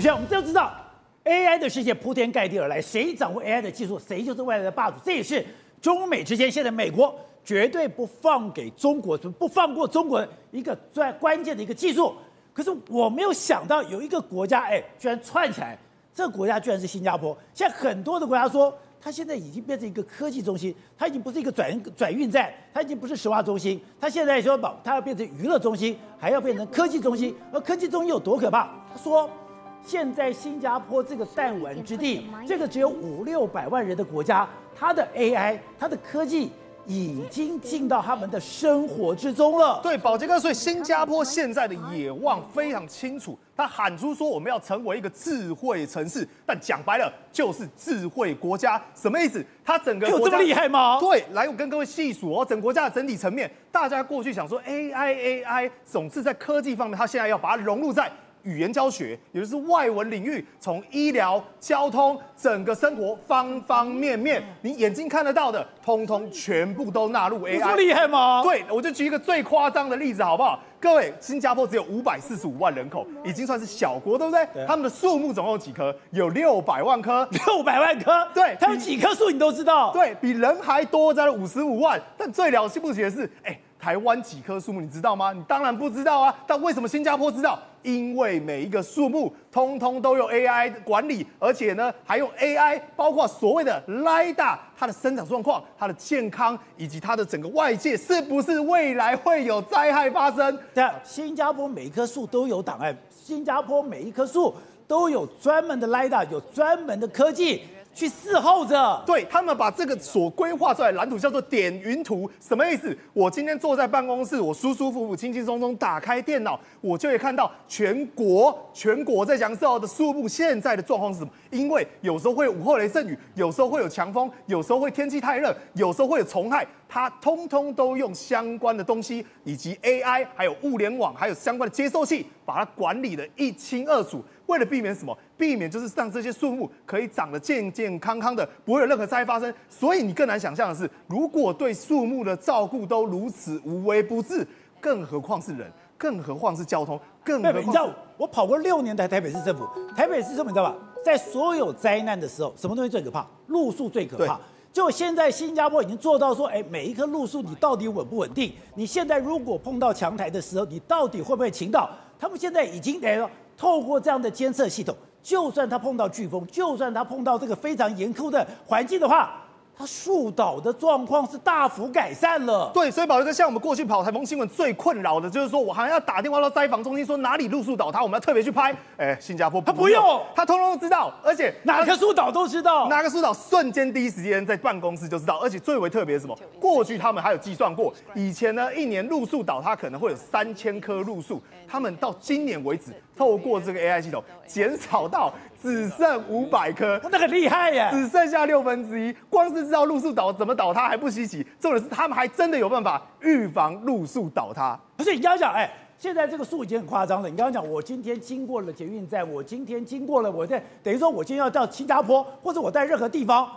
首先我们都知道，AI 的世界铺天盖地而来，谁掌握 AI 的技术，谁就是未来的霸主。这也是中美之间现在美国绝对不放给中国，不放过中国一个最关键的一个技术。可是我没有想到有一个国家，哎，居然串起来，这个国家居然是新加坡。现在很多的国家说，它现在已经变成一个科技中心，它已经不是一个转转运站，它已经不是石化中心，它现在说把它要变成娱乐中心，还要变成科技中心。而科技中心有多可怕？他说，现在新加坡这个弹丸之地，这个只有五六百万人的国家，它的 AI，它的科技。已经进到他们的生活之中了。对，保杰哥，所以新加坡现在的野望非常清楚，他喊出说我们要成为一个智慧城市，但讲白了就是智慧国家，什么意思？他整个有 这么厉害吗？对，来我跟各位细数哦，整个国家的整体层面，大家过去想说 AI AI 总是在科技方面，他现在要把它融入在。语言教学，也就是外文领域，从医疗、交通，整个生活方方面面，你眼睛看得到的，通通全部都纳入 AI。这么厉害吗？对，我就举一个最夸张的例子，好不好？各位，新加坡只有五百四十五万人口，已经算是小国，对不对？对。他们的树木总共有几棵？有六百万棵。六百万棵？对。他有几棵树？你都知道？对，比人还多，在了五十五万。但最了不起的是，哎。台湾几棵树木，你知道吗？你当然不知道啊。但为什么新加坡知道？因为每一个树木通通都有 AI 管理，而且呢，还用 AI，包括所谓的 LIDA，它的生长状况、它的健康，以及它的整个外界是不是未来会有灾害发生？对，新加坡每一棵树都有档案，新加坡每一棵树都有专门的 LIDA，有专门的科技。去伺候着，对，他们把这个所规划出来蓝图叫做点云图，什么意思？我今天坐在办公室，我舒舒服服、轻轻松松打开电脑，我就会看到全国全国在讲授的树木现在的状况是什么？因为有时候会有午后雷阵雨，有时候会有强风，有时候会天气太热，有时候会有虫害，它通通都用相关的东西，以及 AI，还有物联网，还有相关的接收器，把它管理得一清二楚。为了避免什么？避免就是让这些树木可以长得健健康康的，不会有任何灾害发生。所以你更难想象的是，如果对树木的照顾都如此无微不至，更何况是人，更何况是交通，更何况……你知道，我跑过六年的台北市政府，台北市政府你知道吧？在所有灾难的时候，什么东西最可怕？路树最可怕。就现在新加坡已经做到说，哎，每一棵路树你到底稳不稳定？你现在如果碰到强台的时候，你到底会不会倾倒？他们现在已经来了。透过这样的监测系统，就算他碰到飓风，就算他碰到这个非常严酷的环境的话。它树倒的状况是大幅改善了。对，所以宝杰哥，像我们过去跑台风新闻最困扰的就是说，我好像要打电话到灾防中心，说哪里路树倒塌，我们要特别去拍。哎，新加坡不他不用，他通通都知道，而且哪个树倒都知道，哪个树倒瞬间第一时间在办公室就知道。而且最为特别是什么？过去他们还有计算过，以前呢一年路树倒塌可能会有三千棵路树，他们到今年为止，透过这个 AI 系统减少到。只剩五百棵，那很厉害耶！只剩下六分之一，光是知道路树倒怎么倒塌还不稀奇，重点是他们还真的有办法预防路树倒塌。不是你刚刚讲，哎，现在这个树已经很夸张了。你刚刚讲，我今天经过了捷运站，我今天经过了，我在等于说，我今天要到新加坡，或者我在任何地方，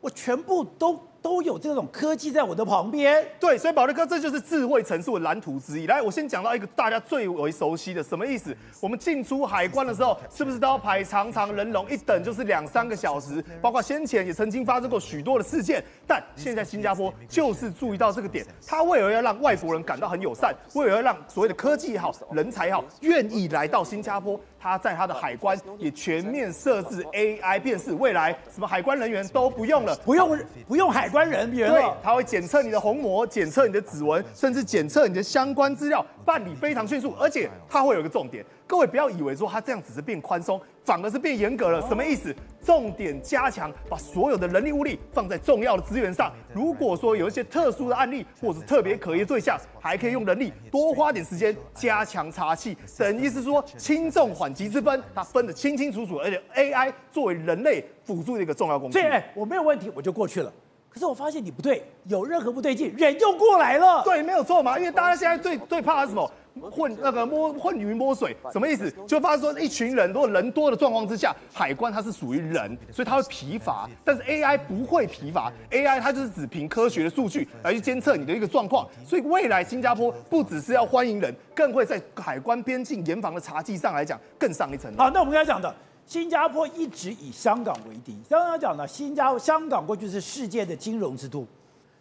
我全部都。都有这种科技在我的旁边，对，所以宝力哥，这就是智慧城市的蓝图之一。来，我先讲到一个大家最为熟悉的，什么意思？我们进出海关的时候，是不是都要排长长人龙，一等就是两三个小时？包括先前也曾经发生过许多的事件，但现在新加坡就是注意到这个点，他为了要让外国人感到很友善，为了要让所谓的科技也好、人才也好，愿意来到新加坡。他在他的海关也全面设置 AI 辨识，未来什么海关人员都不用了，不用不用海关人员了。对，他会检测你的虹膜，检测你的指纹，甚至检测你的相关资料，办理非常迅速，而且他会有一个重点。各位不要以为说他这样只是变宽松，反而是变严格了。什么意思？重点加强，把所有的人力物力放在重要的资源上。如果说有一些特殊的案例，或者是特别可疑的对象，还可以用人力多花点时间加强查气。等于是说轻重缓急之分，它分得清清楚楚。而且 AI 作为人类辅助的一个重要工具。所以，哎，我没有问题，我就过去了。可是我发现你不对，有任何不对劲，人又过来了。对，没有错嘛。因为大家现在最最怕的是什么？混那个摸混鱼摸水，什么意思？就发现说一群人，如果人多的状况之下，海关它是属于人，所以它会疲乏。但是 AI 不会疲乏，AI 它就是只凭科学的数据来去监测你的一个状况。所以未来新加坡不只是要欢迎人，更会在海关边境严防的查缉上来讲更上一层。好，那我们刚才讲的新加坡一直以香港为敌。刚刚讲呢，新加香港过去是世界的金融之都，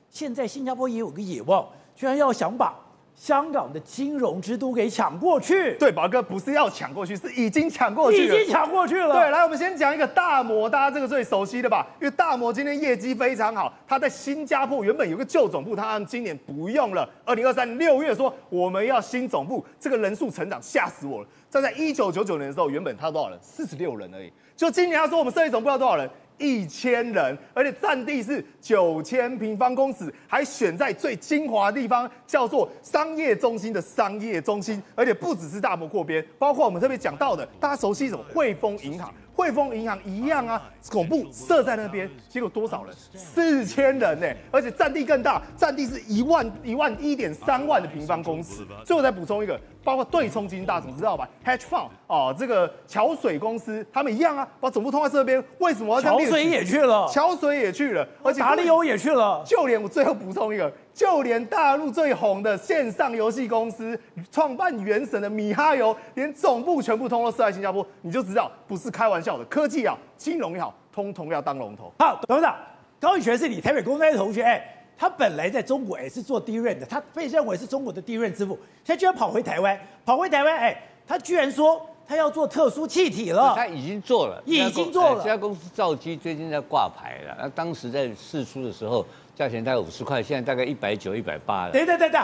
现在新加坡也有个野望，居然要想把。香港的金融之都给抢过去，对，宝哥不是要抢过去，是已经抢过去了，已经抢过去了。对，来，我们先讲一个大摩，大家这个最熟悉的吧，因为大摩今天业绩非常好，他在新加坡原本有个旧总部，他今年不用了。二零二三年六月说我们要新总部，这个人数成长吓死我了。站在一九九九年的时候，原本他多少人？四十六人而已。就今年他说我们设立总部要多少人？一千人，而且占地是九千平方公尺，还选在最精华的地方，叫做商业中心的商业中心，而且不只是大摩扩编，包括我们特别讲到的，大家熟悉一种汇丰银行。汇丰银行一样啊，总部设在那边，结果多少人？四千人呢，而且占地更大，占地是一万一万一点三万的平方公尺。最后再补充一个，包括对冲基金大家总知道吧？Hedge Fund 哦，这个桥水公司他们一样啊，把总部通在这边，为什么要这样？桥水也去了，桥水也去了，而且达利欧也去了，就连我最后补充一个。就连大陆最红的线上游戏公司创办原神的米哈游，连总部全部通通设在新加坡，你就知道不是开玩笑的。科技啊，金融也好，通通要当龙头。好，董事长，高宇全是你台北工专的同学，哎，他本来在中国也是做 DRAM 的，他被认为是中国的 DRAM 之父，现在居然跑回台湾，跑回台湾，哎，他居然说他要做特殊气体了。他已经做了，已经做了。这家公司造机最近在挂牌了，那当时在试出的时候。价钱大概五十块，现在大概一百九、一百八了。对对对对，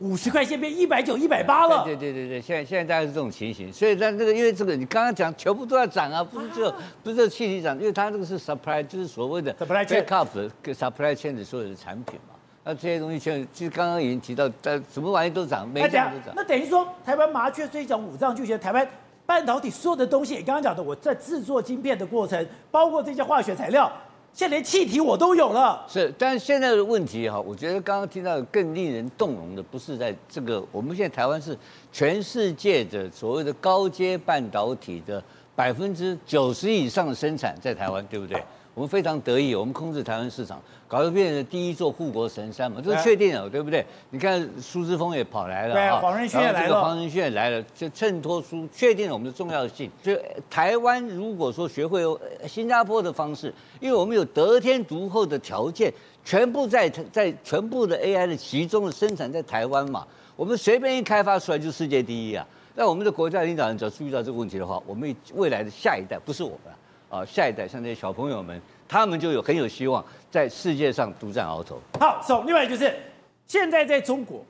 五十块现在变一百九、一百八了。对对对对，现在现在大概是这种情形。所以在这个，因为这个你刚刚讲全部都要涨啊，不是只有不是这气体涨，因为它这个是 supply，就是所谓的 backup 跟 supply chain 的所有的产品嘛。那这些东西现在其实刚刚已经提到，但什么玩意都涨，每样都涨。那等于说，台湾麻雀虽小，五脏俱全。台湾半导体所有的东西，你刚刚讲的，我在制作晶片的过程，包括这些化学材料。现在连气体我都有了，是，但是现在的问题哈，我觉得刚刚听到更令人动容的，不是在这个，我们现在台湾是全世界的所谓的高阶半导体的百分之九十以上的生产在台湾，对不对？我们非常得意，我们控制台湾市场，搞得变成第一座护国神山嘛，这是确定了，对不对？你看苏之峰也跑来了，对，黄仁勋也来了，黄仁勋也来了，就衬托出确定了我们的重要性。就台湾如果说学会新加坡的方式，因为我们有得天独厚的条件，全部在在全部的 AI 的集中的生产在台湾嘛，我们随便一开发出来就世界第一啊。那我们的国家领导人只要注意到这个问题的话，我们未来的下一代不是我们。啊，下一代像这些小朋友们，他们就有很有希望在世界上独占鳌头。好，走。另外就是，现在在中国，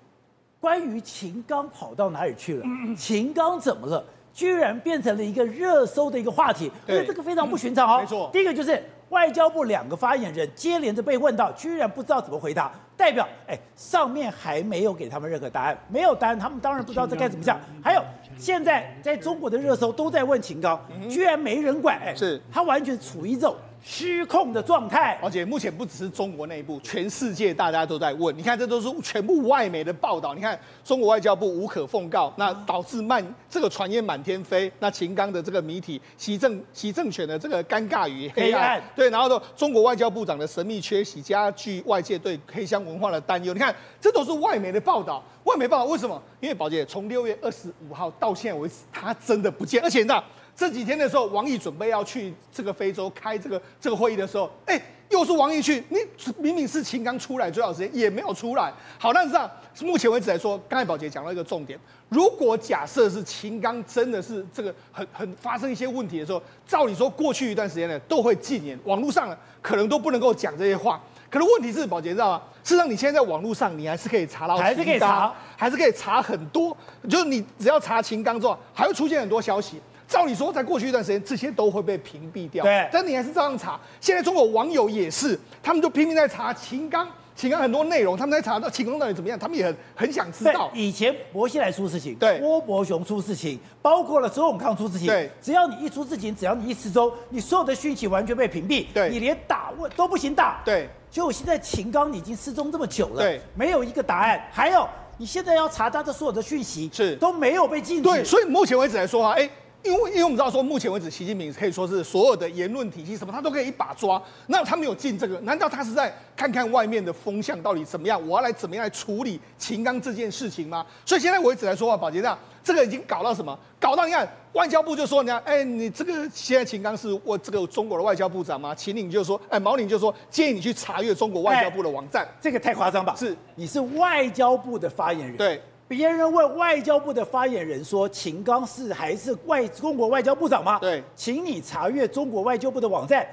关于秦刚跑到哪里去了？秦刚怎么了？居然变成了一个热搜的一个话题，因为这个非常不寻常哦。没错。第一个就是外交部两个发言人接连着被问到，居然不知道怎么回答，代表哎，上面还没有给他们任何答案，没有答案，他们当然不知道这该怎么讲。还有。现在在中国的热搜都在问秦刚，居然没人管，哎，是。他完全处于一种失控的状态。而且目前不只是中国内部，全世界大家都在问。你看，这都是全部外媒的报道。你看，中国外交部无可奉告，那导致满这个传言满天飞。那秦刚的这个谜题，习政习政权的这个尴尬与黑暗，对，然后呢，中国外交部长的神秘缺席，加剧外界对黑箱文化的担忧。你看，这都是外媒的报道。外媒报道为什么？因为宝姐从六月二十五号到现在为止，他真的不见。而且那这几天的时候，王毅准备要去这个非洲开这个这个会议的时候，哎，又是王毅去。你明明是秦刚出来最好时间，也没有出来。好，那这样目前为止来说，刚才宝杰讲到一个重点：如果假设是秦刚真的是这个很很发生一些问题的时候，照理说过去一段时间呢都会禁言，网络上呢可能都不能够讲这些话。可是问题是，宝杰知道吗？事实上，你现在在网络上，你还是可以查到，还是可以查，还是可以查很多。就是你只要查秦刚之后，还会出现很多消息。照理说，在过去一段时间，这些都会被屏蔽掉。对，但你还是照样查。现在中国网友也是，他们就拼命在查秦刚。秦刚很多内容，他们在查到秦刚到底怎么样，他们也很很想知道。以前薄熙来出事情，对，郭伯雄出事情，包括了周永康出事情，对，只要你一出事情，只要你一失踪，你所有的讯息完全被屏蔽，对，你连打问都不行打，对。就现在秦刚已经失踪这么久了，对，没有一个答案。还有，你现在要查他的所有的讯息，是都没有被禁止。对，所以目前为止来说哈，哎。因为因为我们知道说，目前为止，习近平可以说是所有的言论体系什么，他都可以一把抓。那他没有进这个，难道他是在看看外面的风向到底怎么样？我要来怎么样来处理秦刚这件事情吗？所以现在我一直来说话，宝杰这样，这个已经搞到什么？搞到你看，外交部就说，你看，哎，你这个现在秦刚是我这个中国的外交部长吗？秦岭就说，哎，毛宁就说，建议你去查阅中国外交部的网站。这个太夸张吧？是，你是外交部的发言人。对。别人问外交部的发言人说：“秦刚是还是外中国外交部长吗？”对，请你查阅中国外交部的网站。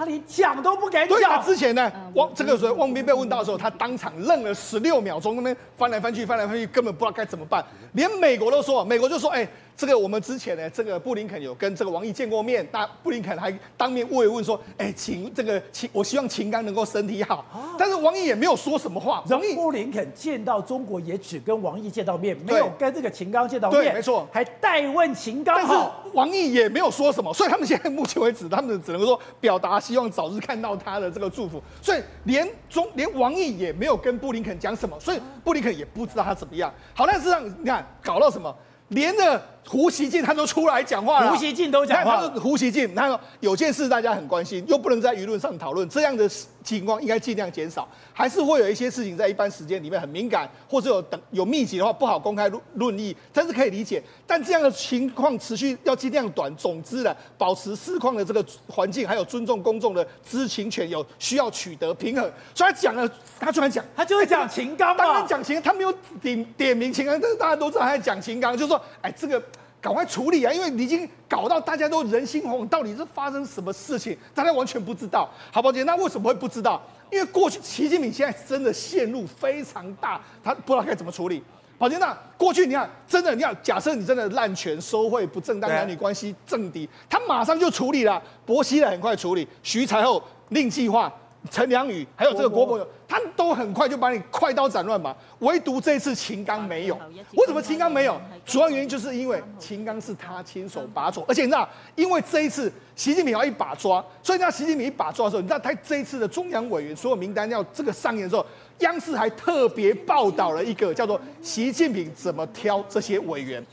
他连讲都不敢讲。对啊，之前呢，汪这个时候汪斌被问到的时候，他当场愣了十六秒钟，那边翻来翻去，翻来翻去，根本不知道该怎么办。连美国都说，美国就说：“哎。”这个我们之前呢，这个布林肯有跟这个王毅见过面，那布林肯还当面慰问说，哎，秦这个秦，我希望秦刚能够身体好。啊、但是王毅也没有说什么话。王毅布林肯见到中国也只跟王毅见到面，没有跟这个秦刚见到面。对，没错，还代问秦刚。但是王毅也没有说什么，所以他们现在目前为止，他们只能说表达希望早日看到他的这个祝福。所以连中连王毅也没有跟布林肯讲什么，所以布林肯也不知道他怎么样。好，但是让你看搞到什么，连着。胡锡进他都出来讲话了，胡锡进都讲话。胡锡进他说有件事大家很关心，又不能在舆论上讨论，这样的情况应该尽量减少。还是会有一些事情在一般时间里面很敏感，或者有等有密集的话不好公开论论议，但是可以理解。但这样的情况持续要尽量短。总之呢，保持市况的这个环境，还有尊重公众的知情权，有需要取得平衡。所以他讲了，他居然讲，他就会讲秦刚嘛。当然讲秦，他没有点点名秦刚，但是大家都知道他在讲秦刚，就是说，哎，这个。赶快处理啊！因为你已经搞到大家都人心惶惶，到底是发生什么事情？大家完全不知道。好，宝杰，那为什么会不知道？因为过去习近平现在真的陷入非常大，他不知道该怎么处理。宝杰，那过去你看，真的你看，假设你真的滥权、收贿、不正当男女关系、政敌，他马上就处理了。薄熙来很快处理，徐才厚另计划。陈良宇还有这个郭伯雄，他们都很快就把你快刀斩乱麻，唯独这一次秦刚没有。为什么秦刚没有？主要原因就是因为秦刚是他亲手把守，而且你知道，因为这一次习近平要一把抓，所以你知道习近平一把抓的时候，你知道他这一次的中央委员所有名单要这个上演的时候，央视还特别报道了一个叫做习近平怎么挑这些委员，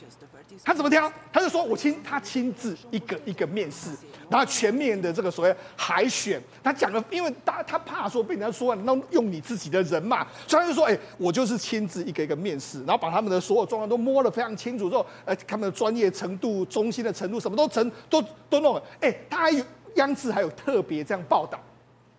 他怎么挑？他就说我亲他亲自一个一个面试。然后全面的这个所谓海选，他讲了，因为他他怕说被人家说那用你自己的人嘛，所以他就说，哎，我就是亲自一个一个面试，然后把他们的所有状况都摸得非常清楚之后，呃，他们的专业程度、忠心的程度，什么都成都都弄了，哎，他还有央视还有特别这样报道，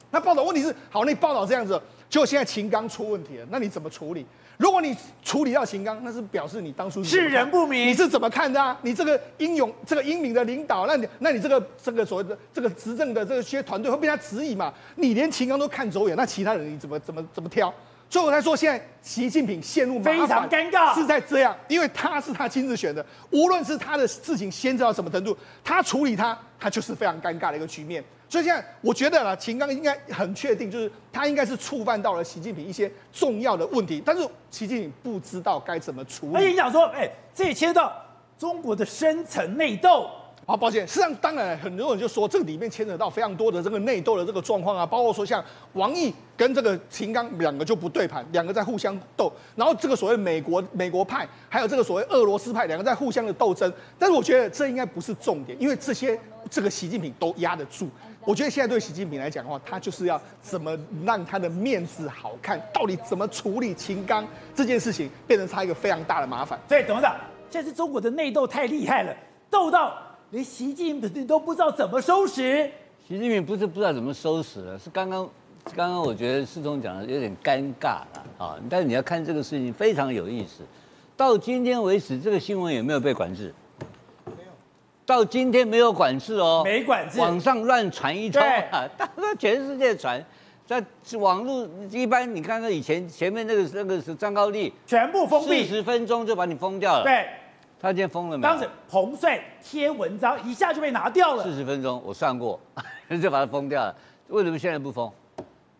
那报道问题是，好，那你报道这样子，结果现在秦刚出问题了，那你怎么处理？如果你处理到秦刚，那是表示你当初是人不明，你是怎么看的啊？你这个英勇、这个英明的领导，那你那你这个这个所谓的这个执政的这些团队会被他质疑嘛？你连秦刚都看走眼，那其他人你怎么怎么怎么挑？所以我才说，现在习近平陷入非常尴尬，是在这样，因为他是他亲自选的，无论是他的事情先知到什么程度，他处理他，他就是非常尴尬的一个局面。所以现在我觉得啦，秦刚应该很确定，就是他应该是触犯到了习近平一些重要的问题，但是习近平不知道该怎么处理。而且你讲说，哎，这也牵涉到中国的深层内斗。好，抱歉，实际上当然很多人就说，这个里面牵扯到非常多的这个内斗的这个状况啊，包括说像王毅跟这个秦刚两个就不对盘，两个在互相斗，然后这个所谓美国美国派，还有这个所谓俄罗斯派，两个在互相的斗争。但是我觉得这应该不是重点，因为这些这个习近平都压得住。我觉得现在对习近平来讲的话，他就是要怎么让他的面子好看，到底怎么处理秦刚这件事情，变成他一个非常大的麻烦。所以董事长，现在是中国的内斗太厉害了，斗到连习近平都不知道怎么收拾。习近平不是不知道怎么收拾了，是刚刚刚刚我觉得世聪讲的有点尴尬了啊。但是你要看这个事情非常有意思，到今天为止，这个新闻有没有被管制？到今天没有管制哦，没管制，网上乱传一通啊，大家 全世界传，在网络一般，你看看以前前面那个那个是张高丽，全部封闭，四十分钟就把你封掉了。对，他今天封了没有？当时彭帅贴文章一下就被拿掉了。四十分钟我算过，就把它封掉了。为什么现在不封？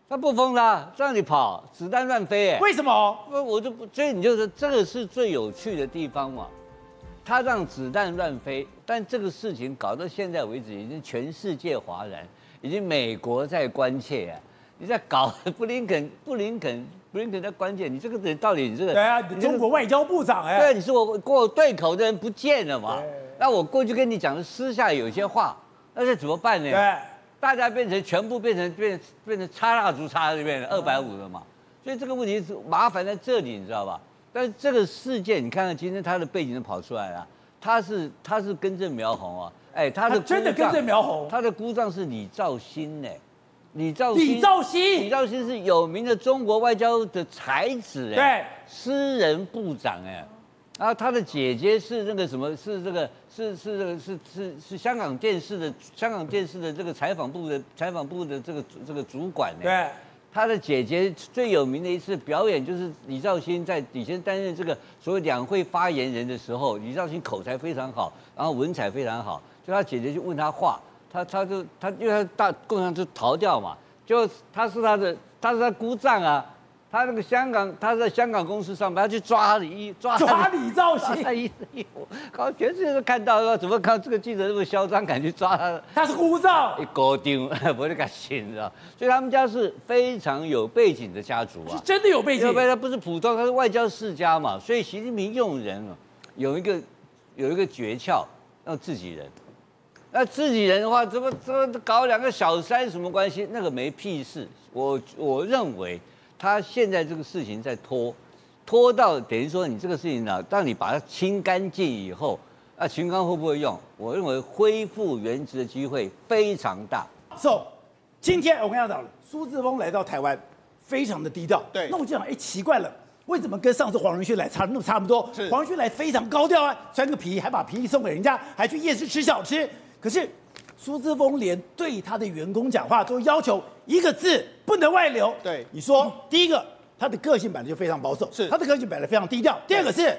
他不封了，让你跑，子弹乱飞哎。为什么？我就不，所以你就说这个是最有趣的地方嘛。他让子弹乱飞，但这个事情搞到现在为止，已经全世界哗然，已经美国在关切啊！你在搞布林肯，布林肯，布林肯在关切，你这个人到底你这个？对啊，你中国外交部长哎，对，你是我过对口的人不见了嘛？那我过去跟你讲的私下有些话，那这怎么办呢？对，大家变成全部变成变变成插蜡烛插这边二百五了嘛，所以这个问题是麻烦在这里，你知道吧？但是这个事件，你看看今天他的背景都跑出来了，他是他是根正苗红啊，哎，他的他真的根正苗红，他的姑丈是李兆新呢。李肇星，李兆新，李兆新是有名的中国外交的才子哎，对，私人部长哎，然后他的姐姐是那个什么，是这个是是这个是是是香港电视的香港电视的这个采访部的采访部的这个这个主管哎，对，他的姐姐最有名的一次表演就是李兆新在以前担任这个所谓两会发言人的时候，李兆新口才非常好，然后文采非常好，就他姐姐就问他话。他他就他因为他大共产党就逃掉嘛，就他是他的他是他姑丈啊，他那个香港他在香港公司上班，他去抓他的衣抓抓李肇星，他衣衣服，搞全世界都看到了怎么看这个记者那么嚣张，敢去抓他？他是姑照，一高丢 不会敢信，你知道？所以他们家是非常有背景的家族啊，是真的有背景，因为他不是普通，他是外交世家嘛，所以习近平用人啊有一个有一个诀窍，要自己人。那自己人的话，怎么怎么搞两个小三什么关系？那个没屁事。我我认为他现在这个事情在拖，拖到等于说你这个事情呢，当你把它清干净以后，那秦刚会不会用？我认为恢复原职的机会非常大。So，今天我跟你讲，苏志峰来到台湾，非常的低调。对。那我就想，哎，奇怪了，为什么跟上次黄仁勋来差那么差不多？是。黄仁勋来非常高调啊，穿个皮衣还把皮衣送给人家，还去夜市吃小吃。可是苏志峰连对他的员工讲话都要求一个字不能外流。对，你说第一个，他的个性本来就非常保守，是他的个性本来非常低调。第二个是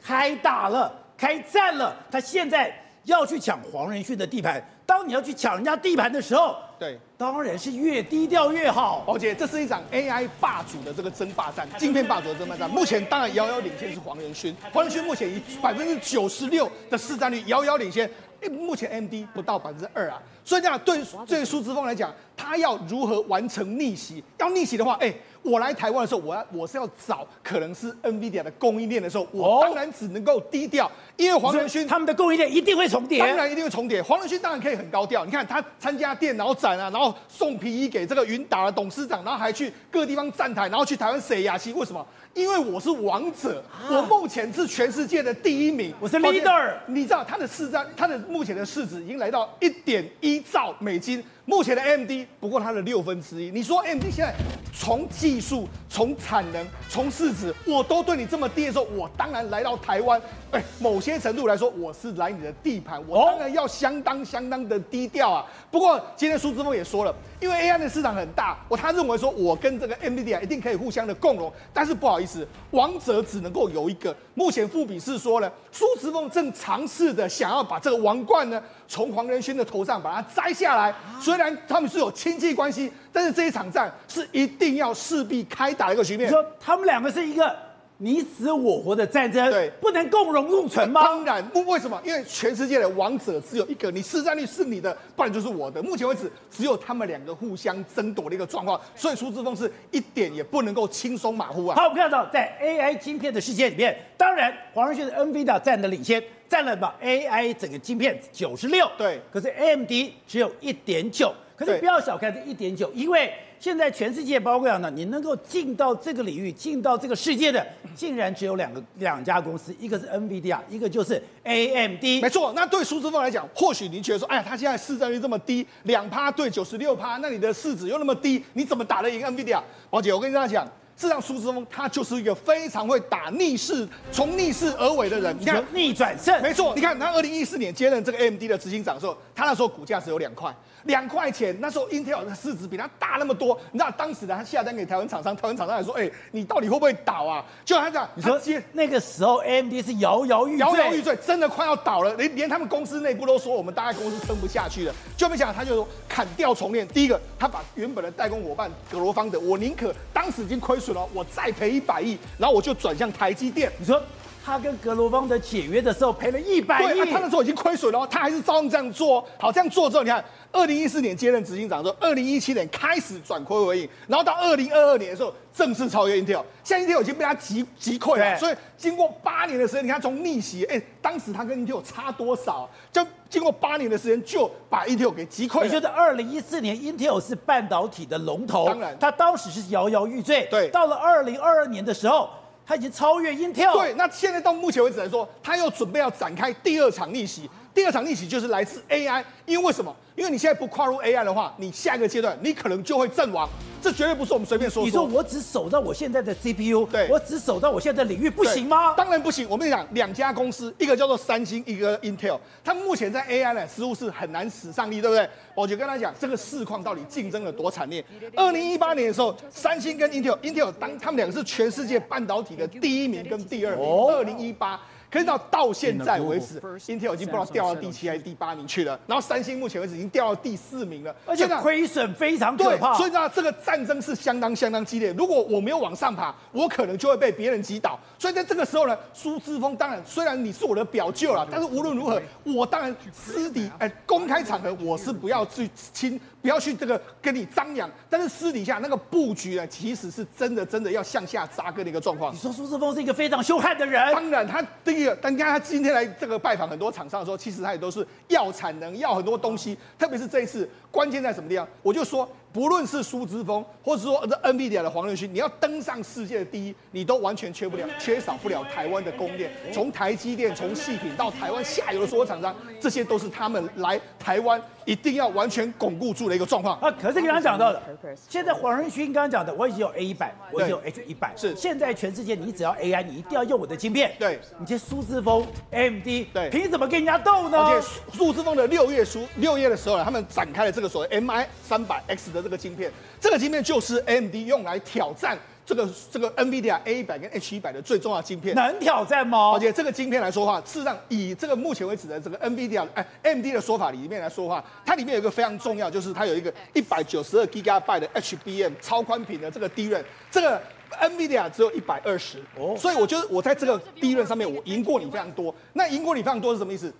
开打了，开战了，他现在要去抢黄仁勋的地盘。当你要去抢人家地盘的时候，对，当然是越低调越好。宝杰，这是一场 AI 霸主的这个争霸战，晶片霸主的争霸战。目前当然遥遥领先是黄仁勋，黄仁勋目前以百分之九十六的市占率遥遥领先。目前 AMD 不到百分之二啊，所以这样对对苏姿丰来讲，他要如何完成逆袭？要逆袭的话，哎，我来台湾的时候，我要我是要找可能是 NVIDIA 的供应链的时候，我当然只能够低调，因为黄仁勋他们的供应链一定会重叠，当然一定会重叠。黄仁勋当然可以很高调，你看他参加电脑展啊，然后送皮衣给这个云达的董事长，然后还去各地方站台，然后去台湾写雅琪，为什么？因为我是王者，我目前是全世界的第一名，我是 leader。你知道它的市占，它的目前的市值已经来到一点一兆美金。目前的 AMD 不过它的六分之一。你说 AMD 现在从技术、从产能、从市值，我都对你这么低的时候，我当然来到台湾，哎，某些程度来说，我是来你的地盘，我当然要相当相当的低调啊。不过今天苏志峰也说了，因为 AI 的市场很大，我他认为说我跟这个 NVIDIA 一定可以互相的共荣，但是不好意思，王者只能够有一个。目前富比是说呢，苏姿丰正尝试的想要把这个王冠呢，从黄仁勋的头上把它摘下来。虽然他们是有亲戚关系，但是这一场战是一定要势必开打的一个局面。你说他们两个是一个。你死我活的战争，对，不能共荣共存吗？当然，不为什么？因为全世界的王者只有一个，你市占率是你的，不然就是我的。目前为止，只有他们两个互相争夺的一个状况，所以苏志峰是一点也不能够轻松马虎啊。好，我们看到在 AI 晶片的世界里面，当然黄仁勋的 NVIDIA 占的领先，占了把 AI 整个晶片九十六，对，可是 AMD 只有一点九，可是不要小看这一点九，因为。现在全世界包括呢，你能够进到这个领域、进到这个世界的，竟然只有两个两家公司，一个是 NVIDIA，一个就是 AMD。没错，那对苏志峰来讲，或许您觉得说，哎呀，他现在市占率这么低，两趴对九十六趴，那你的市值又那么低，你怎么打得赢 NVIDIA？宝姐，我跟大家讲。事实上，苏志峰他就是一个非常会打逆势、从逆势而为的人。你看逆转胜，没错。你看他二零一四年接任这个 AMD 的执行长的时候，他那时候股价只有两块，两块钱。那时候 Intel 的市值比它大那么多。你知道当时的他下单给台湾厂商，台湾厂商还说：“哎，你到底会不会倒啊？”就他讲，你说接那个时候 AMD 是摇摇欲摇摇欲坠，真的快要倒了，连连他们公司内部都说我们大概公司撑不下去了。就没想到他就说砍掉重练。第一个，他把原本的代工伙伴格罗方德，我宁可当时已经亏损了，我再赔。一百亿，然后我就转向台积电。你说他跟格罗方德解约的时候赔了一百亿，他那时候已经亏损了，他还是照样这样做。好，这样做之后，你看，二零一四年接任执行长之后，二零一七年开始转亏为盈，然后到二零二二年的时候正式超越 Intel，现在 Intel 已经被他击击溃了。所以经过八年的时间，你看从逆袭，哎，当时他跟 Intel 差多少？就经过八年的时间，就把 Intel 给击溃了。也就是二零一四年，Intel 是半导体的龙头，当然，他当时是摇摇欲坠。对，到了二零二二年的时候。他已经超越英特尔。对，那现在到目前为止来说，他又准备要展开第二场逆袭。第二场逆袭就是来自 AI，因为为什么？因为你现在不跨入 AI 的话，你下一个阶段你可能就会阵亡。这绝对不是我们随便说说。你说我只守到我现在的 CPU，对，我只守到我现在的领域，不行吗？当然不行。我们讲两家公司，一个叫做三星，一个 Intel，他们目前在 AI 呢似乎是很难使上力，对不对？我就跟他讲，这个市况到底竞争了多惨烈。二零一八年的时候，三星跟 Intel，Intel 当他们两个是全世界半导体的第一名跟第二名。二零一八。可是到到现在为止，Intel 已经不知道掉到第七还是第八名去了。然后三星目前为止已经掉到第四名了，而且亏损非常可怕。所以呢，这个战争是相当相当激烈。如果我没有往上爬，我可能就会被别人击倒。所以在这个时候呢，苏之峰当然虽然你是我的表舅了，但是无论如何，我当然私底哎公开场合我是不要去亲。不要去这个跟你张扬，但是私底下那个布局呢，其实是真的真的要向下扎根的一个状况。你说苏志峰是一个非常凶悍的人，当然他第一个，但你看他今天来这个拜访很多厂商的时候，其实他也都是要产能，要很多东西，特别是这一次。关键在什么地方？我就说，不论是苏姿丰，或者说这 NVIDIA 的黄仁勋，你要登上世界的第一，你都完全缺不了、缺少不了台湾的供应链。从台积电、从细品到台湾下游的所有厂商，这些都是他们来台湾一定要完全巩固住的一个状况。啊，可是你刚刚讲到的，现在黄仁勋刚刚讲的，我已经有 A 一百，我已经有 H 一百，是现在全世界你只要 AI，你一定要用我的晶片。对，你这苏姿丰、AMD，对，凭什么跟人家斗呢？而且苏姿丰的六月初六月的时候呢，他们展开了这个所谓 MI 三百 X 的这个晶片，这个晶片就是 AMD 用来挑战这个这个 NVIDIA A 一百跟 H 一百的最重要的晶片，能挑战吗？而且这个晶片来说的话，事实上以这个目前为止的这个 NVIDIA 哎 AMD 的说法里面来说的话，它里面有一个非常重要，就是它有一个一百九十二 Gigabyte 的 HBM 超宽屏的这个 DRAM，这个 NVIDIA 只有一百二十，哦，所以我觉得我在这个 DRAM 上面我赢过你非常多。那赢过你非常多是什么意思？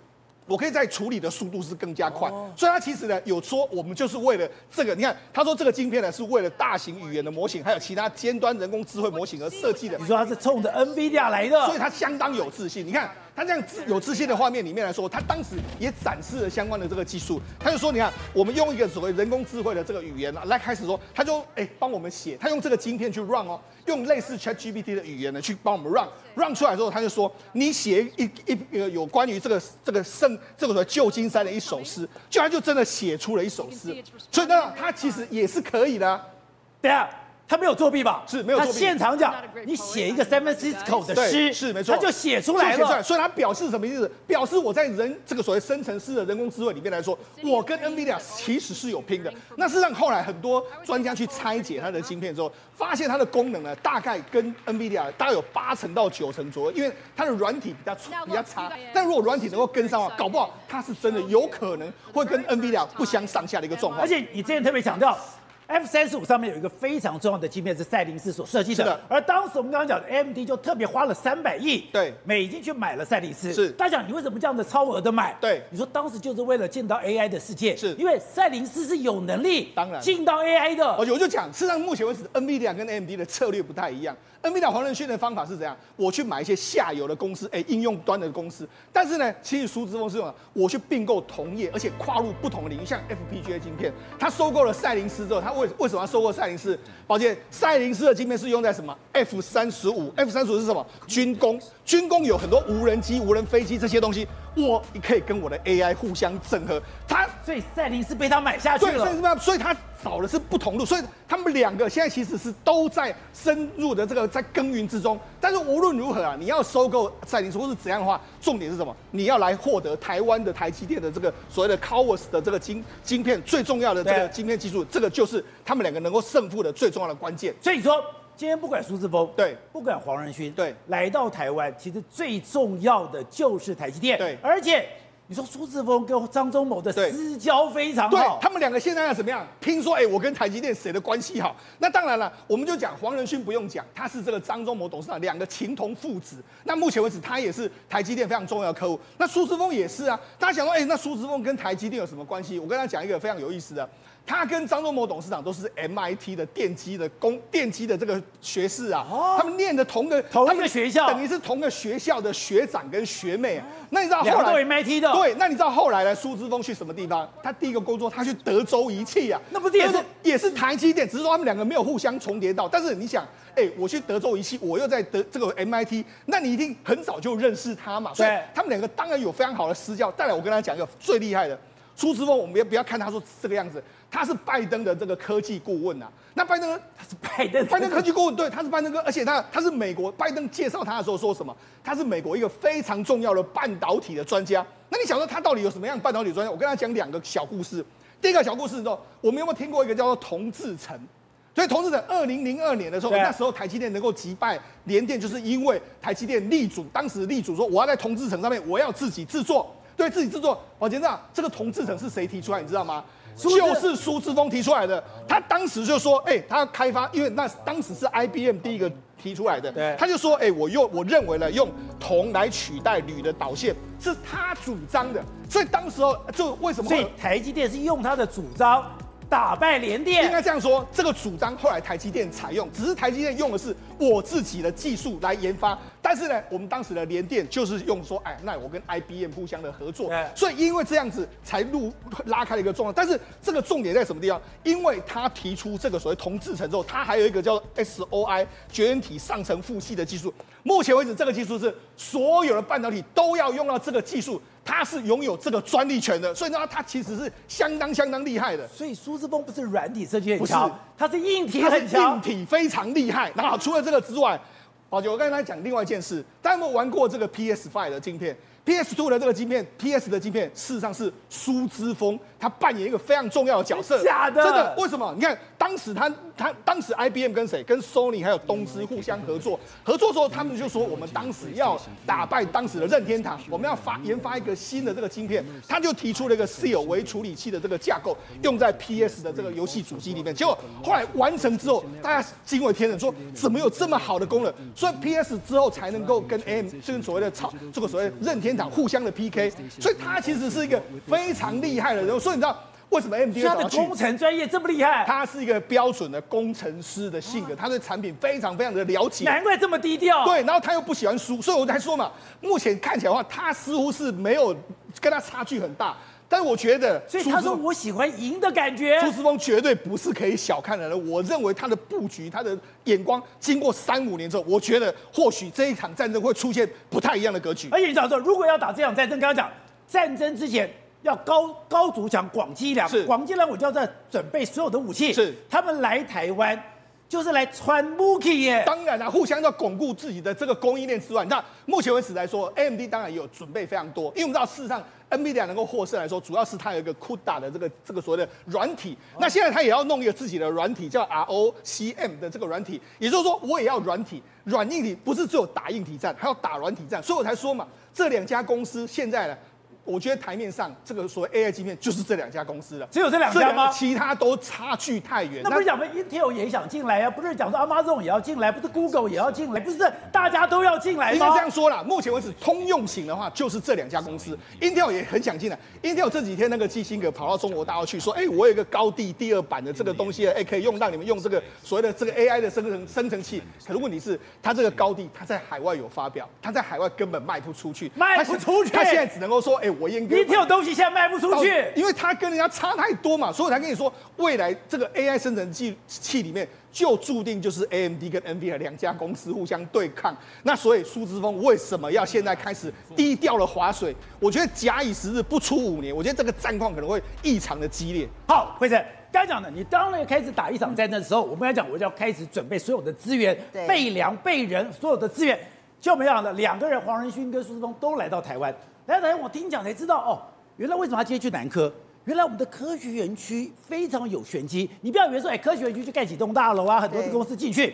我可以在处理的速度是更加快，所以他其实呢有说我们就是为了这个，你看他说这个晶片呢是为了大型语言的模型还有其他尖端人工智慧模型而设计的。你说他是冲着 NVIDIA 来的，所以他相当有自信。你看。他这样自有自信的画面里面来说，他当时也展示了相关的这个技术。他就说：“你看，我们用一个所谓人工智慧的这个语言来开始说，他就哎帮我们写，他用这个晶片去 run 哦，用类似 ChatGPT 的语言呢去帮我们 run run 出来之后，他就说你写一一个有关于这个这个圣这个旧金山的一首诗，就他就真的写出了一首诗。所以呢，他其实也是可以的啊。对啊。”他没有作弊吧？是没有作弊。他现场讲，你写一个 San Francisco 的诗，是没错，他就写出来了。所以他表示什么意思？表示我在人这个所谓生成式的人工智慧里面来说，我跟 NVIDIA 其实是有拼的。那事实上后来很多专家去拆解它的芯片之后，发现它的功能呢，大概跟 NVIDIA 大概有八成到九成左右，因为它的软体比较比较差。但如果软体能够跟上的话，搞不好它是真的有可能会跟 NVIDIA 不相上下的一个状况。而且你之前特别强调。F 三十五上面有一个非常重要的芯片是赛灵思所设计的，而当时我们刚刚讲的 AMD 就特别花了三百亿对美金去买了赛灵思。是，大家讲你为什么这样的超额的买？对，你说当时就是为了进到 AI 的世界，是因为赛灵思是有能力当然进到 AI 的。我就讲，事实上目前为止，NVIDIA 跟 AMD 的策略不太一样。NVIDIA 黄仁勋的方法是怎样？我去买一些下游的公司，哎，应用端的公司。但是呢，其实苏之峰是什么？我去并购同业，而且跨入不同的领域，像 FPGA 晶片，他收购了赛灵思之后，他为为什么要收购赛灵思？抱歉，赛灵思的晶片是用在什么？F 三十五，F 三十五是什么？军工，军工有很多无人机、无人飞机这些东西。我可以跟我的 AI 互相整合，他所以赛灵思被他买下去了，对，所以他找的是不同路，所以他们两个现在其实是都在深入的这个在耕耘之中。但是无论如何啊，你要收购赛灵思或是怎样的话，重点是什么？你要来获得台湾的台积电的这个所谓的 CoWoS 的这个晶晶片最重要的这个晶片技术，这个就是他们两个能够胜负的最重要的关键。所以说。今天不管苏志峰，对，不管黄仁勋，对，来到台湾，其实最重要的就是台积电，对，而且你说苏志峰跟张忠谋的私交非常对好，他们两个现在要怎么样？听说哎、我跟台积电谁的关系好？那当然了，我们就讲黄仁勋不用讲，他是这个张忠谋董事长两个情同父子。那目前为止，他也是台积电非常重要的客户。那苏志峰也是啊。大家想说，哎、那苏志峰跟台积电有什么关系？我跟他讲一个非常有意思的。他跟张忠谋董事长都是 MIT 的电机的工电机的这个学士啊，他们念的同个同一个他们学校等于是同个学校的学长跟学妹啊。那你知道后来 MIT 的，对，那你知道后来呢？苏之峰去什么地方？他第一个工作，他去德州仪器啊，那不是也是也是台积电，只是说他们两个没有互相重叠到。但是你想，哎，我去德州仪器，我又在德这个 MIT，那你一定很早就认识他嘛，所以对他们两个当然有非常好的私交。再来，我跟他讲一个最厉害的，苏之峰，我们也不要看他说这个样子，他是拜登的这个科技顾问啊。那拜登他是拜登，拜登科技顾问，对，他是拜登哥，而且他他是美国拜登介绍他的时候说什么？他是美国一个非常重要的半导体的专家。那你想说他到底有什么样的半导体专家？我跟他讲两个小故事。第一个小故事之后，我们有没有听过一个叫做同志城？所以同志城二零零二年的时候，那时候台积电能够击败联电，就是因为台积电力主当时力主说我要在同志城上面我要自己制作，对自己制作。保洁站，这个同志城是谁提出来？你知道吗？就是苏志峰提出来的，他当时就说，哎、欸，他要开发，因为那当时是 IBM 第一个提出来的，对，他就说，哎、欸，我用我认为了，用铜来取代铝的导线是他主张的，所以当时候就为什么会？所以台积电是用他的主张打败联电，应该这样说，这个主张后来台积电采用，只是台积电用的是我自己的技术来研发，但是呢，我们当时的联电就是用说，哎，那我跟 IBM 互相的合作，所以因为这样子才路拉开了一个重要。但是这个重点在什么地方？因为他提出这个所谓同制程之后，他还有一个叫做 SOI 绝缘体上层负系的技术。目前为止，这个技术是所有的半导体都要用到这个技术。他是拥有这个专利权的，所以呢，他其实是相当相当厉害的。所以苏之峰不是软体设计很强，他是硬体很强，硬体非常厉害。然后除了这个之外，宝姐，我刚才讲另外一件事，大家有没有玩过这个 PS Five 的镜片？PS Two 的这个镜片，PS 的镜片，事实上是苏之峰他扮演一个非常重要的角色。假的？真的？为什么？你看当时他他当时 IBM 跟谁？跟 Sony 还有东芝互相合作。合作之后，他们就说我们当时要打败当时的任天堂，我们要发研发一个新的这个晶片。他就提出了一个微处理器的这个架构，用在 PS 的这个游戏主机里面。结果后来完成之后，大家惊为天人，说怎么有这么好的功能？所以 PS 之后才能够跟 AM 这个所谓的超这个所谓任天堂。互相的 PK，所以他其实是一个非常厉害的人。所以你知道为什么 AMD 他的工程专业这么厉害？他是一个标准的工程师的性格，他对产品非常非常的了解。难怪这么低调。对，然后他又不喜欢输，所以我才说嘛，目前看起来的话，他似乎是没有跟他差距很大。但是我觉得，所以他说我喜欢赢的感觉。朱之峰绝对不是可以小看的人。我认为他的布局，他的眼光，经过三五年之后，我觉得或许这一场战争会出现不太一样的格局。而且你知道说，如果要打这场战争，刚刚讲战争之前要高高筑墙，广积粮。是广积粮，我就要在准备所有的武器。是他们来台湾。就是来穿 Mookie 耶，当然啦、啊，互相要巩固自己的这个供应链之外，那目前为止来说，AMD 当然也有准备非常多，因为我们知道事实上，NVIDIA 能够获胜来说，主要是它有一个 CUDA 的这个这个所谓的软体，那现在它也要弄一个自己的软体，叫 ROCm 的这个软体，也就是说，我也要软体，软硬体不是只有打硬体战，还要打软体战，所以我才说嘛，这两家公司现在呢。我觉得台面上这个所谓 AI 晶片就是这两家公司了，只有这两家吗？其他都差距太远。那不是讲说 Intel 也想进来啊？不是讲说 Amazon 也要进来？不是 Google 也要进来？不是大家都要进来吗？应该这样说啦，目前为止通用型的话就是这两家公司，Intel 也很想进来。Intel 这几天那个基辛格跑到中国大陆去说，哎，我有一个高地第二版的这个东西，哎，可以用让你们用这个所谓的这个 AI 的生成生成器。可是问题是，它这个高地它在海外有发表，它在海外根本卖不出去，卖不出去。它现在只能够说，哎，我应该。东西现在卖不出去，因为他跟人家差太多嘛，所以我才跟你说，未来这个 AI 生成器器里面就注定就是 AMD 跟 NVIDIA 两家公司互相对抗。那所以苏之峰为什么要现在开始低调的划水？我觉得假以时日不出五年，我觉得这个战况可能会异常的激烈。好，辉诚刚讲的，你当然开始打一场战争的时候，我们来讲，我就要开始准备所有的资源，备粮备人，所有的资源。就没想到两个人，黄仁勋跟苏志峰都来到台湾。来到台湾，我听讲才知道哦。原来为什么他今天去南科？原来我们的科学园区非常有玄机。你不要以为说，哎，科学园区就盖几栋大楼啊，很多的公司进去。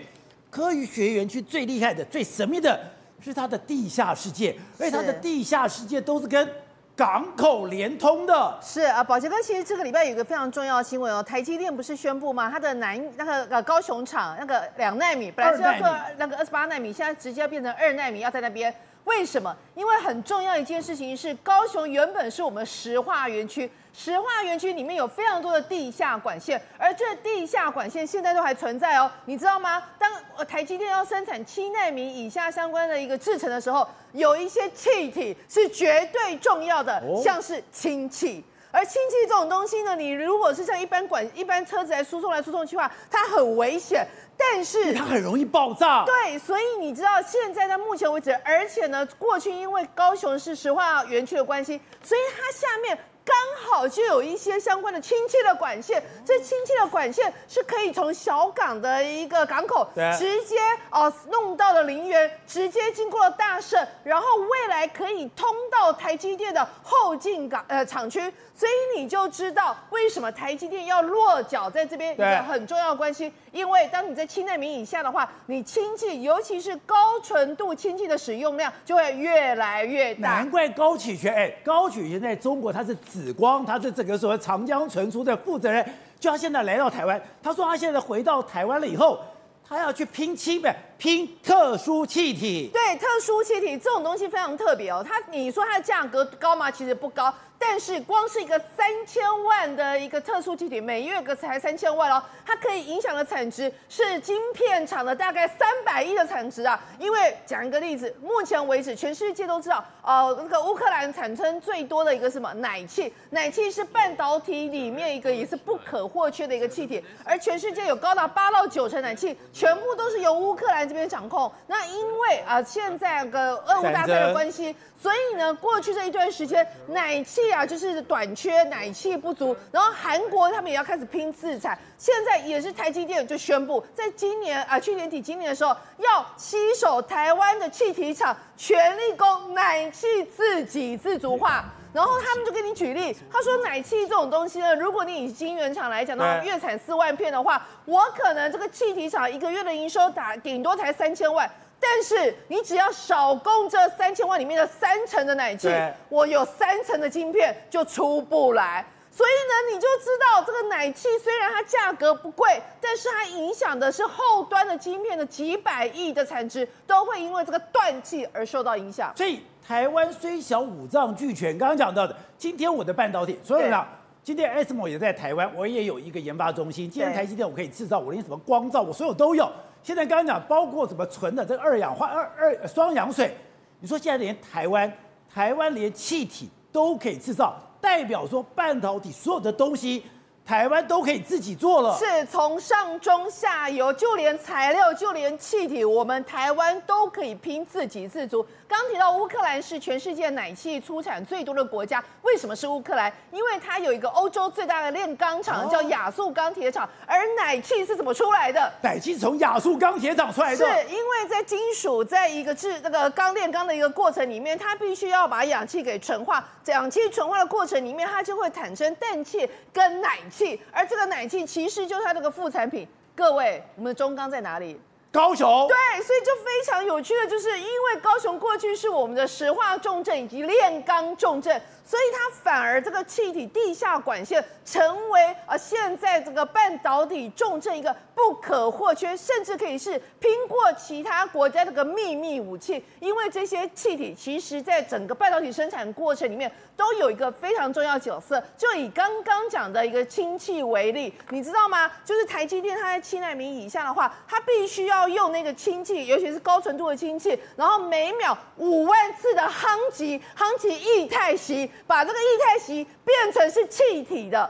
科学园区最厉害的、最神秘的是它的地下世界，而且它的地下世界都是跟港口连通的。是啊，宝杰哥，其实这个礼拜有一个非常重要的新闻哦，台积电不是宣布吗？它的南那个呃高雄厂那个两奈米本来是要做那个二十八纳米，现在直接要变成二奈米，要在那边。为什么？因为很重要一件事情是，高雄原本是我们石化园区，石化园区里面有非常多的地下管线，而这地下管线现在都还存在哦，你知道吗？当台积电要生产七纳米以下相关的一个制程的时候，有一些气体是绝对重要的，像是氢气。而氢气这种东西呢，你如果是像一般管一般车子来输送来输送去的话，它很危险。但是它很容易爆炸，对，所以你知道现在到目前为止，而且呢，过去因为高雄是石化园区的关系，所以它下面刚好就有一些相关的氢气的管线，这氢气的管线是可以从小港的一个港口直接哦弄到了陵园，直接经过了大胜，然后未来可以通到台积电的后进港呃厂区。所以你就知道为什么台积电要落脚在这边一个很重要的关系，因为当你在七纳米以下的话，你氢气，尤其是高纯度氢气的使用量就会越来越大。难怪高启全，哎，高启全在中国他是紫光，他是这个所谓长江存储的负责人，就他现在来到台湾，他说他现在回到台湾了以后，他要去拼氢，不拼特殊气体。对，特殊气体这种东西非常特别哦，它你说它的价格高吗？其实不高。但是光是一个三千万的一个特殊气体，每月个才三千万哦，它可以影响的产值是晶片厂的大概三百亿的产值啊。因为讲一个例子，目前为止全世界都知道，哦、呃，那个乌克兰产生最多的一个什么奶气，奶气是半导体里面一个也是不可或缺的一个气体，而全世界有高达八到九成氖气全部都是由乌克兰这边掌控。那因为啊、呃，现在个俄乌大战的关系。所以呢，过去这一段时间，奶气啊就是短缺，奶气不足，然后韩国他们也要开始拼自产，现在也是台积电就宣布，在今年啊去年底今年的时候，要吸手台湾的气体厂，全力攻奶气自给自足化。然后他们就给你举例，他说奶气这种东西呢，如果你以晶圆厂来讲的话，月产四万片的话，我可能这个气体厂一个月的营收打顶多才三千万。但是你只要少供这三千万里面的三成的奶气，我有三成的晶片就出不来。所以呢，你就知道这个奶气虽然它价格不贵，但是它影响的是后端的晶片的几百亿的产值都会因为这个断气而受到影响。所以台湾虽小五脏俱全，刚刚讲到的，今天我的半导体，所以呢，今天 ASML 也在台湾，我也有一个研发中心。既然台积电我可以制造，我连什么光照我所有都有。现在刚刚讲，包括什么纯的这个二氧化二二双氧水，你说现在连台湾，台湾连气体都可以制造，代表说半导体所有的东西。台湾都可以自己做了，是从上中下游，就连材料，就连气体，我们台湾都可以拼自给自足。刚提到乌克兰是全世界奶气出产最多的国家，为什么是乌克兰？因为它有一个欧洲最大的炼钢厂，叫亚速钢铁厂。而奶气是怎么出来的？奶气从亚速钢铁厂出来的，是因为在金属在一个制那个钢炼钢的一个过程里面，它必须要把氧气给纯化，氧气纯化的过程里面，它就会产生氮气跟奶气。气，而这个奶气其实就是它这个副产品。各位，我们的中钢在哪里？高雄。对，所以就非常有趣的就是，因为高雄过去是我们的石化重镇以及炼钢重镇。所以它反而这个气体地下管线成为啊现在这个半导体重镇一个不可或缺，甚至可以是拼过其他国家这个秘密武器。因为这些气体其实在整个半导体生产过程里面都有一个非常重要角色。就以刚刚讲的一个氢气为例，你知道吗？就是台积电它在七纳米以下的话，它必须要用那个氢气，尤其是高纯度的氢气，然后每秒五万次的夯击，夯击液态锡。把这个液态锡变成是气体的。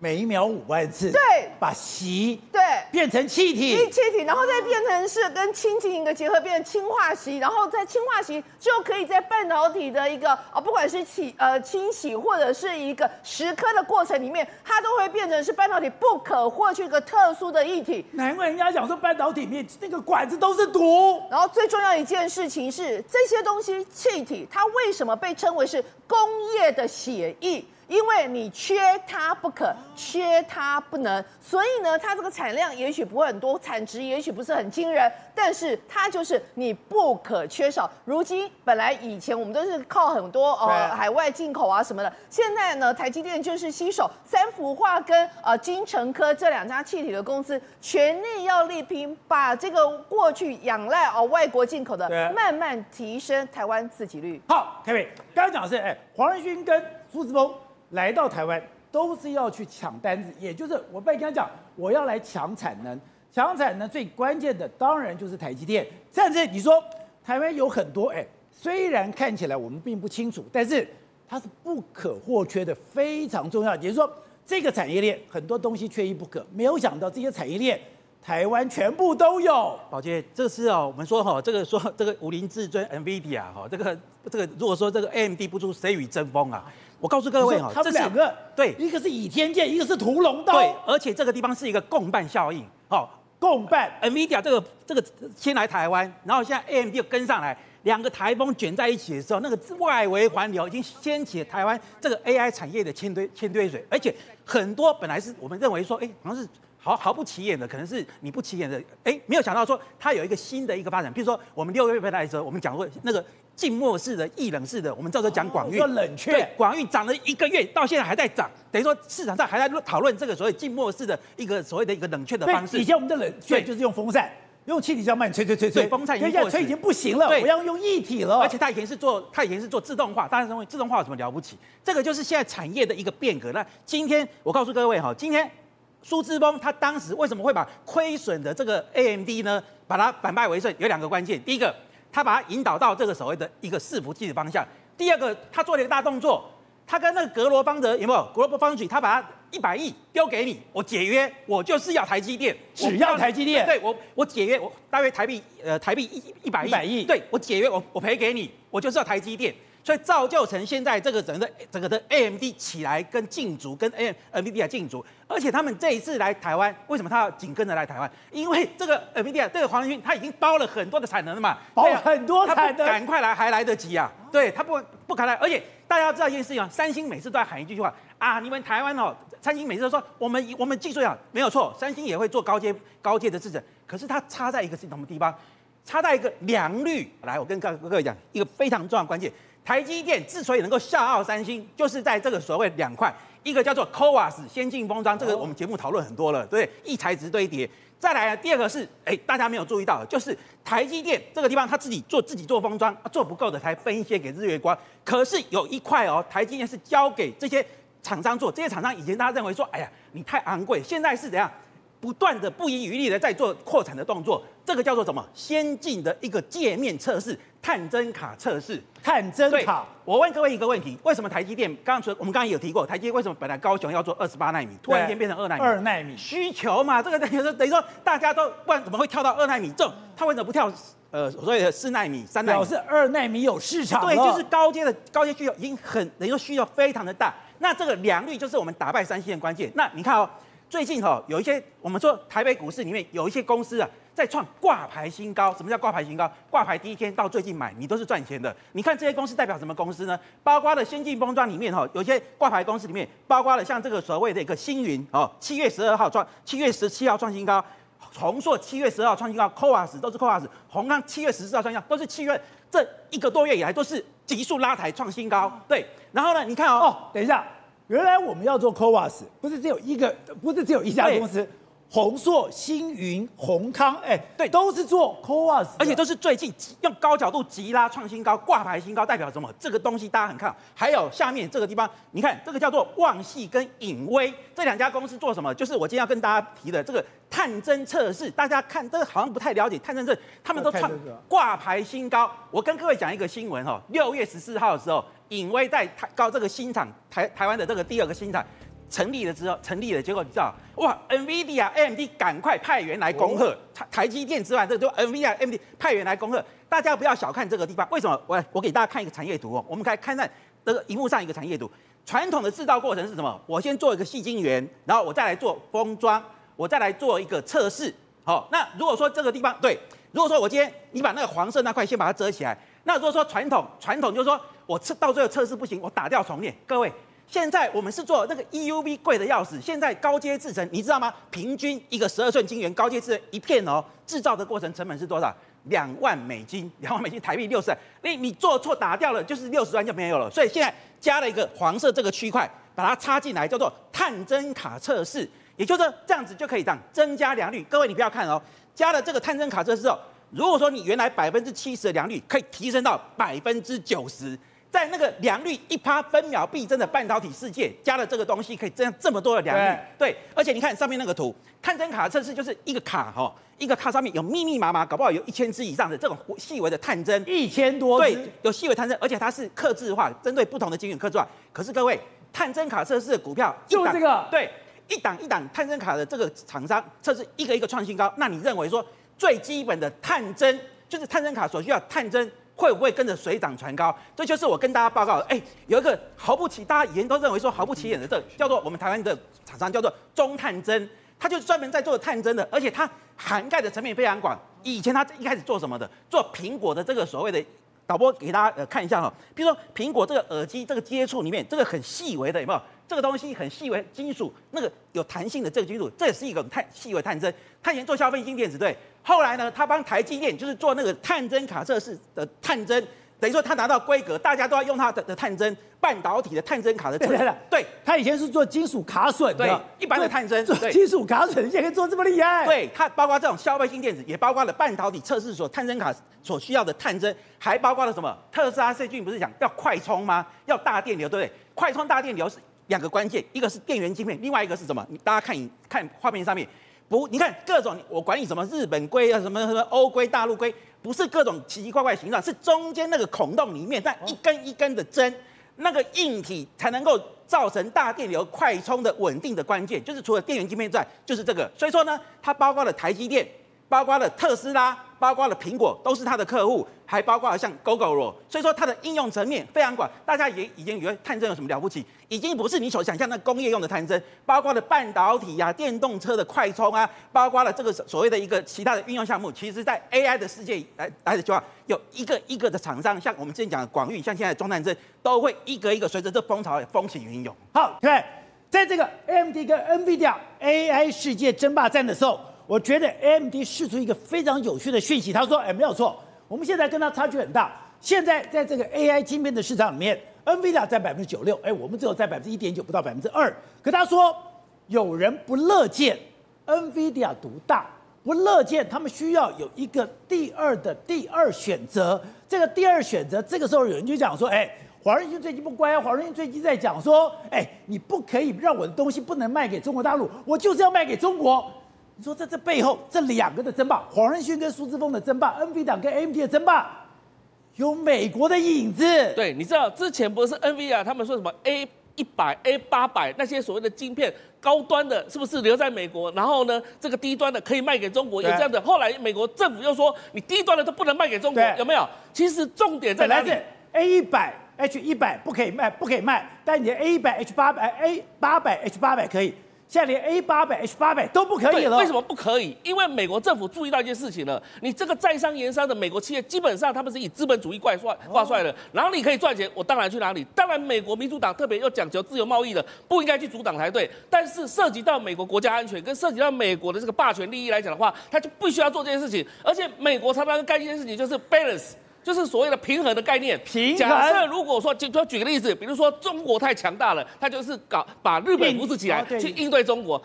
每一秒五万次，对，把锡对变成气体，气体，然后再变成是跟氢进行一个结合，变成氢化锡，然后在氢化锡就可以在半导体的一个啊，不管是起呃清洗或者是一个蚀刻的过程里面，它都会变成是半导体不可或缺一个特殊的液体。难怪人家讲说半导体里面那个管子都是毒。然后最重要一件事情是，这些东西气体它为什么被称为是工业的血液？因为你缺它不可，缺它不能，所以呢，它这个产量也许不会很多，产值也许不是很惊人，但是它就是你不可缺少。如今本来以前我们都是靠很多呃海外进口啊什么的，现在呢，台积电就是携手三福化跟呃金城科这两家气体的公司，全力要力拼，把这个过去仰赖哦外国进口的，慢慢提升台湾自给率。好，Kevin，刚刚讲的是，哎，黄仁勋跟苏姿丰。来到台湾都是要去抢单子，也就是我被跟他讲，我要来抢产能，抢产能最关键的当然就是台积电。甚至你说台湾有很多，哎，虽然看起来我们并不清楚，但是它是不可或缺的，非常重要。也就是说，这个产业链很多东西缺一不可。没有想到这些产业链台湾全部都有。宝杰，这个是哦，我们说哈，这个说 这个武林至尊 NVIDIA 哈，这个这个如果说这个 AMD 不出谁与争锋啊？我告诉各位哈，他们两个对，一个是倚天剑，一个是屠龙刀，对，而且这个地方是一个共伴效应，哦，共伴。NVIDIA 这个这个先来台湾，然后现在 AMD 又跟上来，两个台风卷在一起的时候，那个外围环流已经掀起了台湾这个 AI 产业的千堆千堆水，而且很多本来是我们认为说，哎，好像是毫毫不起眼的，可能是你不起眼的，哎，没有想到说它有一个新的一个发展，比如说我们六月份来的时候，我们讲过那个。静默式的、液冷式的，我们照着讲广运，说冷却，对，广域涨了一个月，到现在还在涨，等于说市场上还在讨论这个所谓静默式的一个所谓的一个冷却的方式。以前我们的冷却就是用风扇，用气体这样慢吹吹吹吹，风扇已经现在吹已经不行了，我要用液体了。而且它以前是做，它以前是做自动化，大家认为自动化有什么了不起？这个就是现在产业的一个变革。那今天我告诉各位哈，今天苏姿丰他当时为什么会把亏损的这个 AMD 呢，把它反败为胜？有两个关键，第一个。他把它引导到这个所谓的一个伺服器的方向。第二个，他做了一个大动作，他跟那个格罗方德有没有？格罗方德他把他一百亿丢给你，我解约，我就是要台积电，只要台积电。对我，我解约，我大约台币呃台币一一百亿，一百亿，对我解约，我我赔给你，我就是要台积电。所以造就成现在这个整个整个的 AMD 起来跟竞逐，跟 AM NVIDIA 竞逐，而且他们这一次来台湾，为什么他要紧跟着来台湾？因为这个 NVIDIA 这个黄仁勋他已经包了很多的产能了嘛，包很多产能，赶快来还来得及啊！对他不不赶来，而且大家要知道一件事情啊，三星每次都在喊一句话啊，你们台湾哦，三星每次都说我们我们技术好，没有错，三星也会做高阶高阶的制程，可是它差在一个是什么地方？差在一个良率。来，我跟各各位讲一个非常重要的关键。台积电之所以能够笑傲三星，就是在这个所谓两块，一个叫做 CoWoS 先进封装，这个我们节目讨论很多了，对，异材质堆叠。再来第二个是，哎，大家没有注意到，就是台积电这个地方，他自己做自己做封装，做不够的才分一些给日月光。可是有一块哦，台积电是交给这些厂商做，这些厂商以前大家认为说，哎呀，你太昂贵，现在是怎样？不断的不遗余力的在做扩产的动作，这个叫做什么？先进的一个界面测试，探针卡测试。探针卡。我问各位一个问题：为什么台积电刚刚说我们刚刚有提过，台积电为什么本来高雄要做二十八纳米，突然间变成二纳米？二纳米需求嘛，这个等于说等于说大家都不然怎么会跳到二纳米？这种他为什么不跳？呃，所谓的四纳米、三纳米？表示二纳米有市场。对，就是高阶的高阶需求已经很等于说需求非常的大。那这个良率就是我们打败三星的关键。那你看哦。最近哈有一些我们说台北股市里面有一些公司啊在创挂牌新高。什么叫挂牌新高？挂牌第一天到最近买你都是赚钱的。你看这些公司代表什么公司呢？包括了先进封装里面哈，有些挂牌公司里面包括了像这个所谓的一个星云哦，七月十二号创，七月十七号创新高，宏硕七月十二号创新高，CoWoS 都是 CoWoS，閎康七月十四号创新高，都是七月这一个多月以来都是急速拉抬创新高。对，然后呢，你看哦，哦，等一下。原来我们要做 COVAS，不是只有一个，不是只有一家公司，宏硕、星云、宏康，哎，对，都是做 CoWoS，而且都是最近用高角度急拉创新高、挂牌新高，代表什么？这个东西大家很看好。还有下面这个地方，你看这个叫做旺系跟影威这两家公司做什么？就是我今天要跟大家提的这个探针测试。大家看这个好像不太了解探针测，他们都创挂牌新高。我跟各位讲一个新闻哈，六月十四号的时候。影威在台高这个新厂台台湾的这个第二个新厂成立了之后，成立了，结果你知道哇，NVIDIA、AMD 赶快派员来恭贺台台积电之外，这个都 NVIDIA、AMD 派员来恭贺。大家不要小看这个地方，为什么？我我给大家看一个产业图哦，我们可以看看这个荧幕上一个产业图。传统的制造过程是什么？我先做一个细晶圆，然后我再来做封装，我再来做一个测试。好，那如果说这个地方对，如果说我今天你把那个黄色那块先把它遮起来，那如果说传统传统就是说。我测到最后测试不行，我打掉重练。各位，现在我们是做那个 EUV 贵的要死，现在高阶制程，你知道吗？平均一个十二寸晶圆高阶制程一片哦，制造的过程成本是多少？两万美金，两万美金台币六十万。你你做错打掉了，就是六十万就没有了。所以现在加了一个黄色这个区块，把它插进来，叫做探针卡测试，也就是说这样子就可以这样增加良率。各位你不要看哦，加了这个探针卡测试哦，如果说你原来百分之七十的良率，可以提升到百分之九十。在那个良率一趴分秒必争的半导体世界，加了这个东西可以增这么多的良率。对，而且你看上面那个图，探针卡测试就是一个卡哈，一个卡上面有密密麻麻，搞不好有一千支以上的这种细微的探针，一千多对，有细微探针，而且它是刻制化，针对不同的晶圆刻制化。可是各位，探针卡测试的股票就这个，对，一档一档探针卡的这个厂商测试一个一个创新高，那你认为说最基本的探针就是探针卡所需要探针？会不会跟着水涨船高？这就是我跟大家报告的。哎，有一个毫不起，大家以前都认为说毫不起眼的，这叫做我们台湾的厂商叫做中探针，它就是专门在做探针的，而且它涵盖的层面非常广。以前它一开始做什么的？做苹果的这个所谓的导播给大家呃看一下哈，比如说苹果这个耳机这个接触里面这个很细微的有没有？这个东西很细微金属，那个有弹性的这个金属，这也是一种探细微探针。他以前做消费性电子对。后来呢，他帮台积电就是做那个探针卡测试的探针，等于说他拿到规格，大家都要用他的的探针，半导体的探针卡的。对对对，他以前是做金属卡损的，对，一般的探针，做金属卡损，现在做这么厉害。对，它包括这种消费性电子，也包括了半导体测试所探针卡所需要的探针，还包括了什么？特斯拉最近不是讲要快充吗？要大电流，对不对？快充大电流是两个关键，一个是电源晶片，另外一个是什么？你大家看一看画面上面。不，你看各种，我管你什么日本硅啊，什么什么欧硅、大陆硅，不是各种奇奇怪怪的形状，是中间那个孔洞里面，那一根一根的针，那个硬体才能够造成大电流快充的稳定的关键，就是除了电源晶片之外，就是这个。所以说呢，它包括了台积电，包括了特斯拉。包括了苹果都是他的客户，还包括了像 Gogoro，所以说它的应用层面非常广。大家也已经以为探针有什么了不起，已经不是你所想象的工业用的探针，包括了半导体呀、电动车的快充啊，包括了这个所谓的一个其他的运用项目。其实，在 AI 的世界来来的话，有一个一个的厂商，像我们之前讲的广域，像现在的中探针，都会一个一个随着这风潮风起云涌。好，对，在这个 AMD 跟 NVIDIA AI 世界争霸战的时候。我觉得 AMD 释出一个非常有趣的讯息，他说：“哎，没有错，我们现在跟他差距很大。现在在这个 AI 晶片的市场里面，NVIDIA 占百分之九六，哎，我们只有占百分之一点九，不到百分之二。可他说，有人不乐见 NVIDIA 独大，不乐见他们需要有一个第二的第二选择。这个第二选择，这个时候有人就讲说，哎，华仁勋最近不乖，华仁勋最近在讲说，哎，你不可以让我的东西不能卖给中国大陆，我就是要卖给中国。”你说在这背后，这两个的争霸，黄仁勋跟苏姿丰的争霸，NVIDIA 跟 AMD 的争霸，有美国的影子。对，你知道之前不是 NVIDIA 他们说什么 A 一百、A 八百那些所谓的晶片高端的，是不是留在美国？然后呢，这个低端的可以卖给中国，有这样的。后来美国政府又说，你低端的都不能卖给中国，有没有？其实重点在哪里？A 一百、H 一百不可以卖，不可以卖，但你的 A 一百、H 八百、A 八百、H 八百可以。现在连 A 八百、H 八百都不可以了。为什么不可以？因为美国政府注意到一件事情了。你这个在商言商的美国企业，基本上他们是以资本主义挂帅挂帅的。然后你可以赚钱，我当然去哪里？当然，美国民主党特别又讲求自由贸易的，不应该去阻挡才对。但是涉及到美国国家安全跟涉及到美国的这个霸权利益来讲的话，他就必须要做这件事情。而且美国常常干一件事情，就是 balance。就是所谓的平衡的概念。平衡。假设如果说，就就举个例子，比如说中国太强大了，他就是搞把日本扶持起来去应对中国。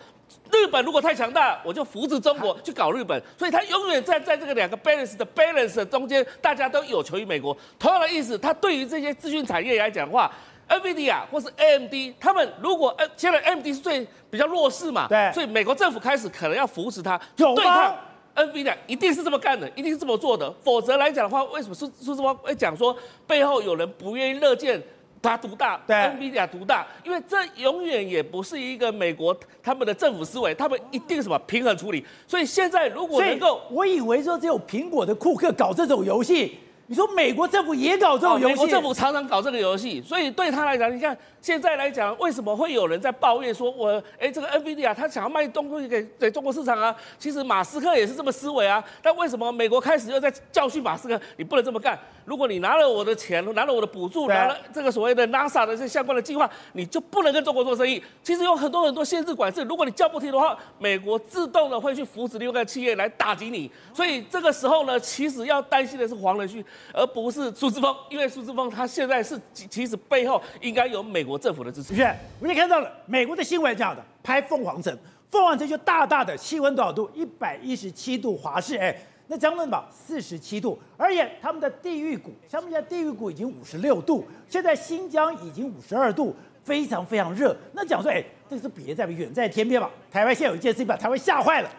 日本如果太强大，我就扶持中国去搞日本。所以他永远在在这个两个 balance 的 balance 的中间，大家都有求于美国。同样的意思，他对于这些资讯产业来讲的话，NVIDIA 或是 AMD，他们如果呃现在 AMD 是最比较弱势嘛，对，所以美国政府开始可能要扶持他，有吗？NVIDIA 一定是这么干的，一定是这么做的，否则来讲的话，为什么苏苏姿丰会讲说背后有人不愿意乐见他独大，对，NVIDIA 独大？因为这永远也不是一个美国他们的政府思维，他们一定什么平衡处理。所以现在如果能够，我以为说只有苹果的库克搞这种游戏，你说美国政府也搞这种游戏？美国政府常常搞这个游戏，所以对他来讲，你看现在来讲，为什么会有人在抱怨说我，我哎这个 NVIDIA 他想要卖东西给给中国市场啊？其实马斯克也是这么思维啊。但为什么美国开始又在教训马斯克？你不能这么干。如果你拿了我的钱，拿了我的补助，拿了这个所谓的 NASA 的这相关的计划，你就不能跟中国做生意。其实有很多很多限制管制，如果你叫不停的话，美国自动的会去扶持另外一个企业来打击你。所以这个时候呢，其实要担心的是黄仁勋。而不是苏姿丰，因为苏姿丰他现在是其实背后应该有美国政府的支持。是，我们看到了美国的新闻这样的，拍凤凰城，凤凰城就大大的气温多少度？一百一十七度华氏，哎，那江顿堡四十七度，而且他们的地狱谷，像我们现在地狱谷已经五十六度，现在新疆已经五十二度，非常非常热。那讲说，哎，这是别在远在天边嘛？台湾现在有一件事情把台湾吓坏了，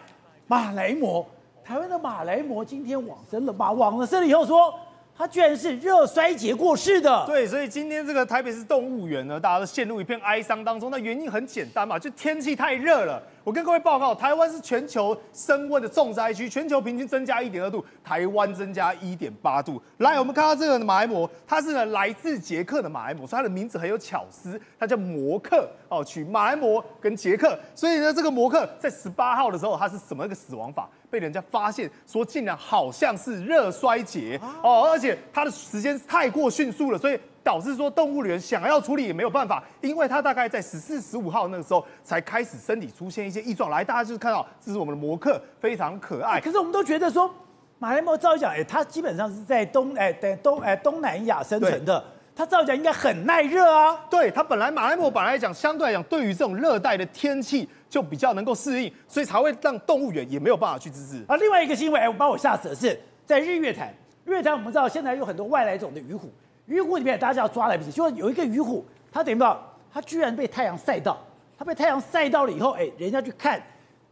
马来貘，台湾的马来貘今天往生了吧？往生了以后说。他居然是热衰竭过世的，对，所以今天这个台北市动物园呢，大家都陷入一片哀伤当中。那原因很简单嘛，就天气太热了。我跟各位报告，台湾是全球升温的重灾区，全球平均增加一点二度，台湾增加一点八度。来，我们看到这个马来貘，它是呢来自捷克的马来貘，所以它的名字很有巧思，它叫摩克哦，取马来貘跟捷克。所以呢，这个摩克在十八号的时候，它是什么一个死亡法？被人家发现说，竟然好像是热衰竭哦，而且它的时间太过迅速了，所以。导致说动物园想要处理也没有办法，因为它大概在十四、十五号那个时候才开始身体出现一些异状。来，大家就是看到这是我们的摩克，非常可爱。可是我们都觉得说，马来貘照理讲，哎，它基本上是在东哎在东哎东南亚生存的，它照理讲应该很耐热啊。对，它本来马来貘本来讲相对来讲，对于这种热带的天气就比较能够适应，所以才会让动物园也没有办法去自治。啊，另外一个新闻，哎，我把我吓死的是在日月潭，日月潭我们知道现在有很多外来种的鱼虎。鱼虎里面，大家要抓来不及，就有一个鱼虎，它等于到，它居然被太阳晒到，它被太阳晒到了以后，哎，人家去看，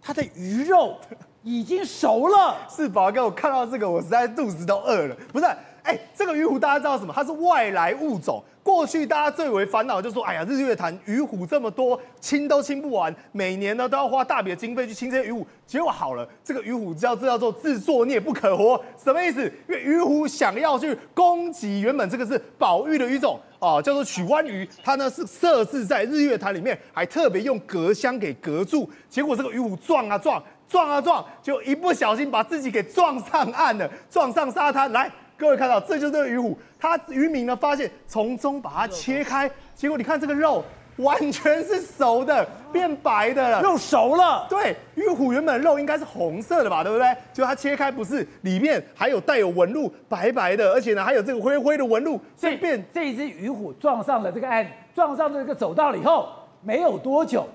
它的鱼肉已经熟了。是宝哥，我看到这个，我实在肚子都饿了。不是，哎，这个鱼虎大家知道什么？它是外来物种。过去大家最为烦恼就是说，哎呀，日月潭鱼虎这么多，清都清不完，每年呢都要花大笔的经费去清这些鱼虎。结果好了，这个鱼虎叫这叫做自作孽不可活，什么意思？因为鱼虎想要去攻击原本这个是保育的鱼种啊，叫做曲湾鱼，它呢是设置在日月潭里面，还特别用隔箱给隔住。结果这个鱼虎撞啊撞，撞啊撞，就一不小心把自己给撞上岸了，撞上沙滩来。各位看到，这就是这个鱼虎，它渔民呢发现从中把它切开，结果你看这个肉完全是熟的，变白的了，肉熟了。对，鱼虎原本的肉应该是红色的吧，对不对？结果它切开不是，里面还有带有纹路，白白的，而且呢还有这个灰灰的纹路，所以变这一只鱼虎撞上了这个岸，撞上这个走道了以后，没有多久。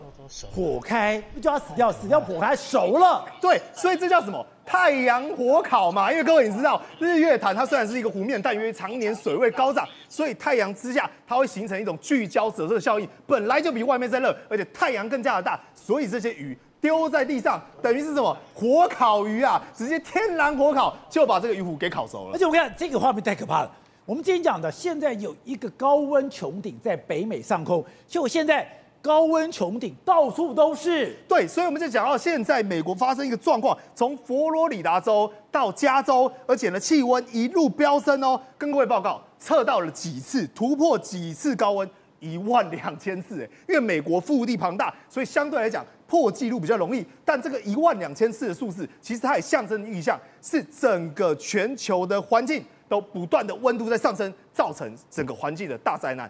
火开，不就要死掉？死掉火开熟了，对，所以这叫什么？太阳火烤嘛。因为各位你知道，日月潭它虽然是一个湖面，但因为常年水位高涨，所以太阳之下它会形成一种聚焦折射效应，本来就比外面再热，而且太阳更加的大，所以这些鱼丢在地上，等于是什么？火烤鱼啊，直接天然火烤就把这个鱼虎给烤熟了。而且我看这个画面太可怕了。我们今天讲的，现在有一个高温穹顶在北美上空，就现在。高温穹顶到处都是，对，所以我们就讲到现在美国发生一个状况，从佛罗里达州到加州，而且呢气温一路飙升哦。跟各位报告，测到了几次，突破几次高温，一万两千次哎。因为美国腹地庞大，所以相对来讲破纪录比较容易。但这个一万两千次的数字，其实它也象征意象，是整个全球的环境都不断的温度在上升，造成整个环境的大灾难。